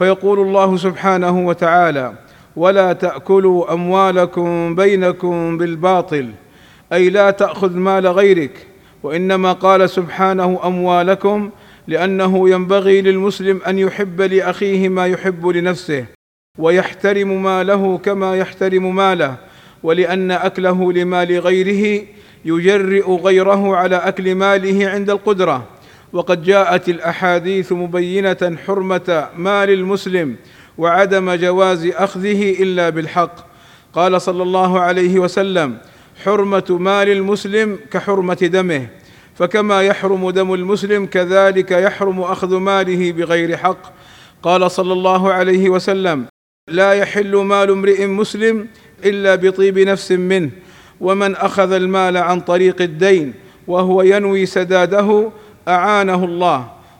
فيقول الله سبحانه وتعالى ولا تأكلوا أموالكم بينكم بالباطل أي لا تأخذ مال غيرك وإنما قال سبحانه أموالكم لأنه ينبغي للمسلم أن يحب لأخيه ما يحب لنفسه ويحترم ماله كما يحترم ماله ولأن أكله لمال غيره يجرئ غيره على أكل ماله عند القدرة. وقد جاءت الأحاديث مبينة حرمة مال المسلم وعدم جواز أخذه إلا بالحق. قال صلى الله عليه وسلم حرمة مال المسلم كحرمة دمه فكما يحرم دم المسلم كذلك يحرم أخذ ماله بغير حق. قال صلى الله عليه وسلم لا يحل مال امرئ مسلم إلا بطيب نفس منه ومن أخذ المال عن طريق الدين وهو ينوي سداده أعانه الله.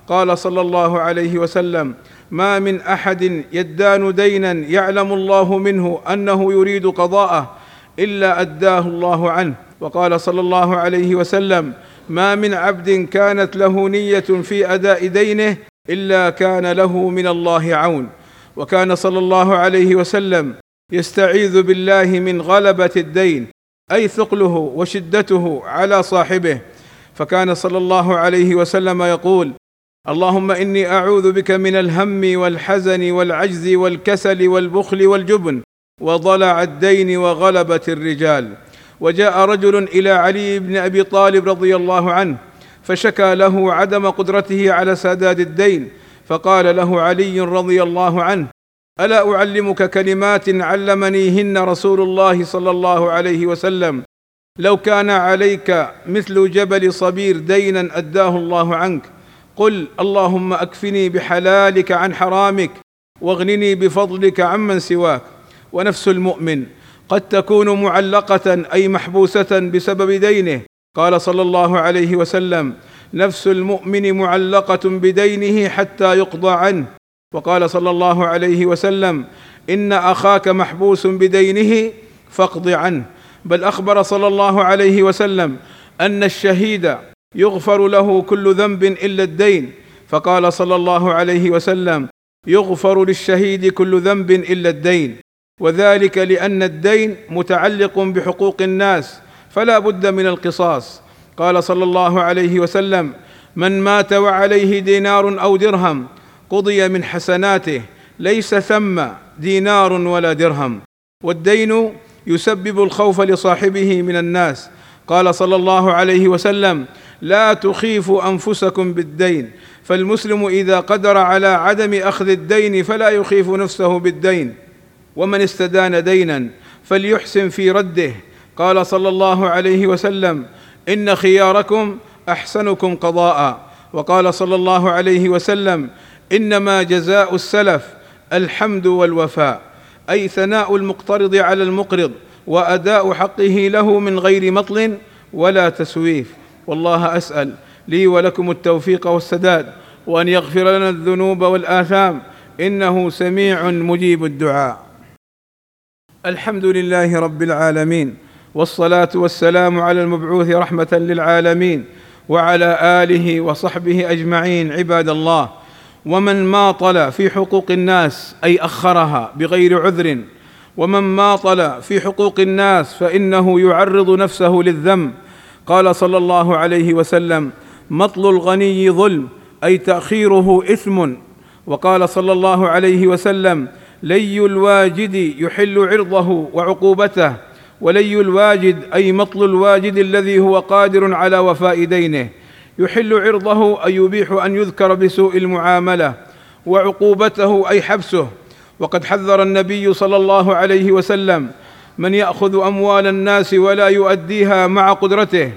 قال صلى الله عليه وسلم ما من أحد يدان دينا يعلم الله منه أنه يريد قضاءه إلا أداه الله عنه. وقال صلى الله عليه وسلم ما من عبد كانت له نية في أداء دينه إلا كان له من الله عون. وكان صلى الله عليه وسلم يستعيذ بالله من غلبة الدين أي ثقله وشدته على صاحبه. فكان صلى الله عليه وسلم يقول اللهم إني أعوذ بك من الهم والحزن والعجز والكسل والبخل والجبن وضلع الدين وغلبه الرجال. وجاء رجل إلى علي بن أبي طالب رضي الله عنه فشكى له عدم قدرته على سداد الدين فقال له علي رضي الله عنه ألا أعلمك كلمات علمنيهن رسول الله صلى الله عليه وسلم؟ لو كان عليك مثل جبل صبير دينا أداه الله عنك قل اللهم أكفني بحلالك عن حرامك واغنني بفضلك عمن سواك. ونفس المؤمن قد تكون معلقة أي محبوسة بسبب دينه. قال صلى الله عليه وسلم نفس المؤمن معلقة بدينه حتى يقضى عنه. وقال صلى الله عليه وسلم إن أخاك محبوس بدينه فاقض عنه. بل أخبر صلى الله عليه وسلم أن الشهيد يغفر له كل ذنب إلا الدين. فقال صلى الله عليه وسلم يغفر للشهيد كل ذنب إلا الدين. وذلك لأن الدين متعلق بحقوق الناس فلا بد من القصاص. قال صلى الله عليه وسلم من مات وعليه دينار أو درهم قضي من حسناته ليس ثم دينار ولا درهم. والدين يسبب الخوف لصاحبه من الناس. قال صلى الله عليه وسلم لا تخيفوا أنفسكم بالدين فالمسلم إذا قدر على عدم أخذ الدين فلا يخيف نفسه بالدين. ومن استدان دينا فليحسن في رده. قال صلى الله عليه وسلم إن خياركم أحسنكم قضاء. وقال صلى الله عليه وسلم إنما جزاء السلف الحمد والوفاء. أي ثناء المقترض على المقرض. وأداء حقه له من غير مطل ولا تسويف. والله أسأل لي ولكم التوفيق والسداد وأن يغفر لنا الذنوب والآثام. إنه سميع مجيب الدعاء. الحمد لله رب العالمين والصلاة والسلام على المبعوث رحمة للعالمين وعلى آله وصحبه أجمعين عباد الله. ومن ماطل في حقوق الناس أي أخرها بغير عذر ومن ماطل في حقوق الناس فإنه يعرض نفسه للذم. قال صلى الله عليه وسلم مطل الغني ظلم أي تأخيره إثم. وقال صلى الله عليه وسلم لي الواجد يحل عرضه وعقوبته ولي الواجد أي مطل الواجد الذي هو قادر على وفاء دينه يحل عرضه أي يبيح أن يذكر بسوء المعاملة وعقوبته أي حبسه. وقد حذر النبي صلى الله عليه وسلم من يأخذ أموال الناس ولا يؤديها مع قدرته.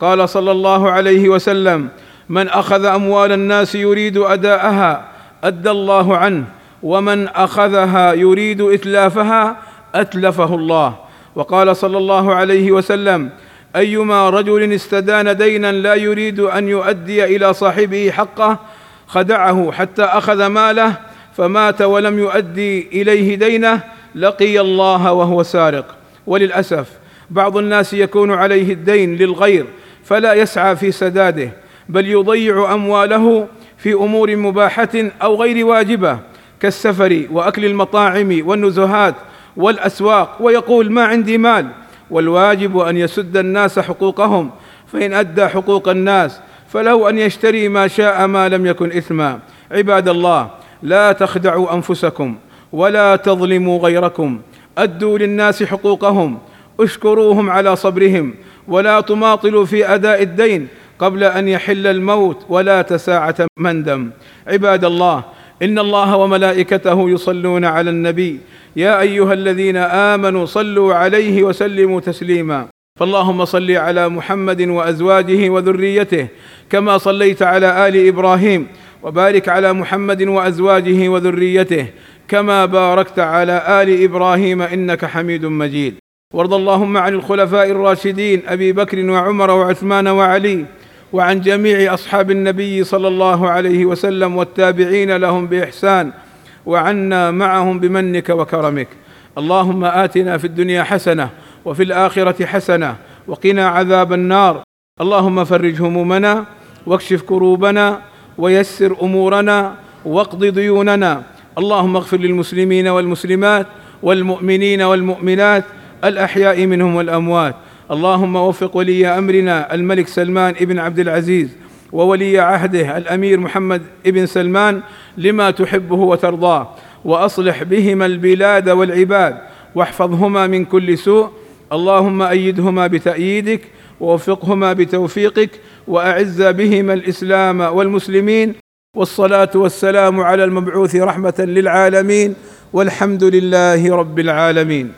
قال صلى الله عليه وسلم من أخذ أموال الناس يريد أداءها أدى الله عنه ومن أخذها يريد إتلافها أتلفه الله. وقال صلى الله عليه وسلم أيما رجل استدان دينا لا يريد أن يؤدي إلى صاحبه حقه خدعه حتى أخذ ماله فمات ولم يؤدي إليه دينه لقي الله وهو سارق. وللأسف بعض الناس يكون عليه الدين للغير فلا يسعى في سداده بل يضيع أمواله في أمور مباحة أو غير واجبة كالسفر وأكل المطاعم والنزهات والأسواق ويقول ما عندي مال. والواجب أن يسد الناس حقوقهم فإن أدى حقوق الناس فله أن يشتري ما شاء ما لم يكن إثما. عباد الله لا تخدعوا أنفسكم ولا تظلموا غيركم. أدوا للناس حقوقهم اشكروهم على صبرهم ولا تماطلوا في أداء الدين قبل أن يحل الموت ولا تساعة مندم عباد الله إن الله وملائكته يصلون على النبي. يا أيها الذين آمنوا صلوا عليه وسلموا تسليما. فاللهم صل على محمد وأزواجه وذريته كما صليت على آل إبراهيم وبارك على محمد وأزواجه وذريته كما باركت على آل إبراهيم إنك حميد مجيد. وارض اللهم عن الخلفاء الراشدين أبي بكر وعمر وعثمان وعلي وعن جميع أصحاب النبي صلى الله عليه وسلم والتابعين لهم بإحسان وعنا معهم بمنك وكرمك. اللهم آتنا في الدنيا حسنة وفي الآخرة حسنة وقنا عذاب النار. اللهم فرج همومنا واكشف كروبنا ويسر أمورنا واقض ديوننا. اللهم اغفر للمسلمين والمسلمات والمؤمنين والمؤمنات الأحياء منهم والأموات. اللهم وفق ولي أمرنا الملك سلمان بن عبد العزيز وولي عهده الأمير محمد بن سلمان لما تحبه وترضاه. وأصلح بهما البلاد والعباد واحفظهما من كل سوء. اللهم أيدهما بتأييدك ووفقهما بتوفيقك وأعز بهما الإسلام والمسلمين والصلاة والسلام على المبعوث رحمة للعالمين والحمد لله رب العالمين.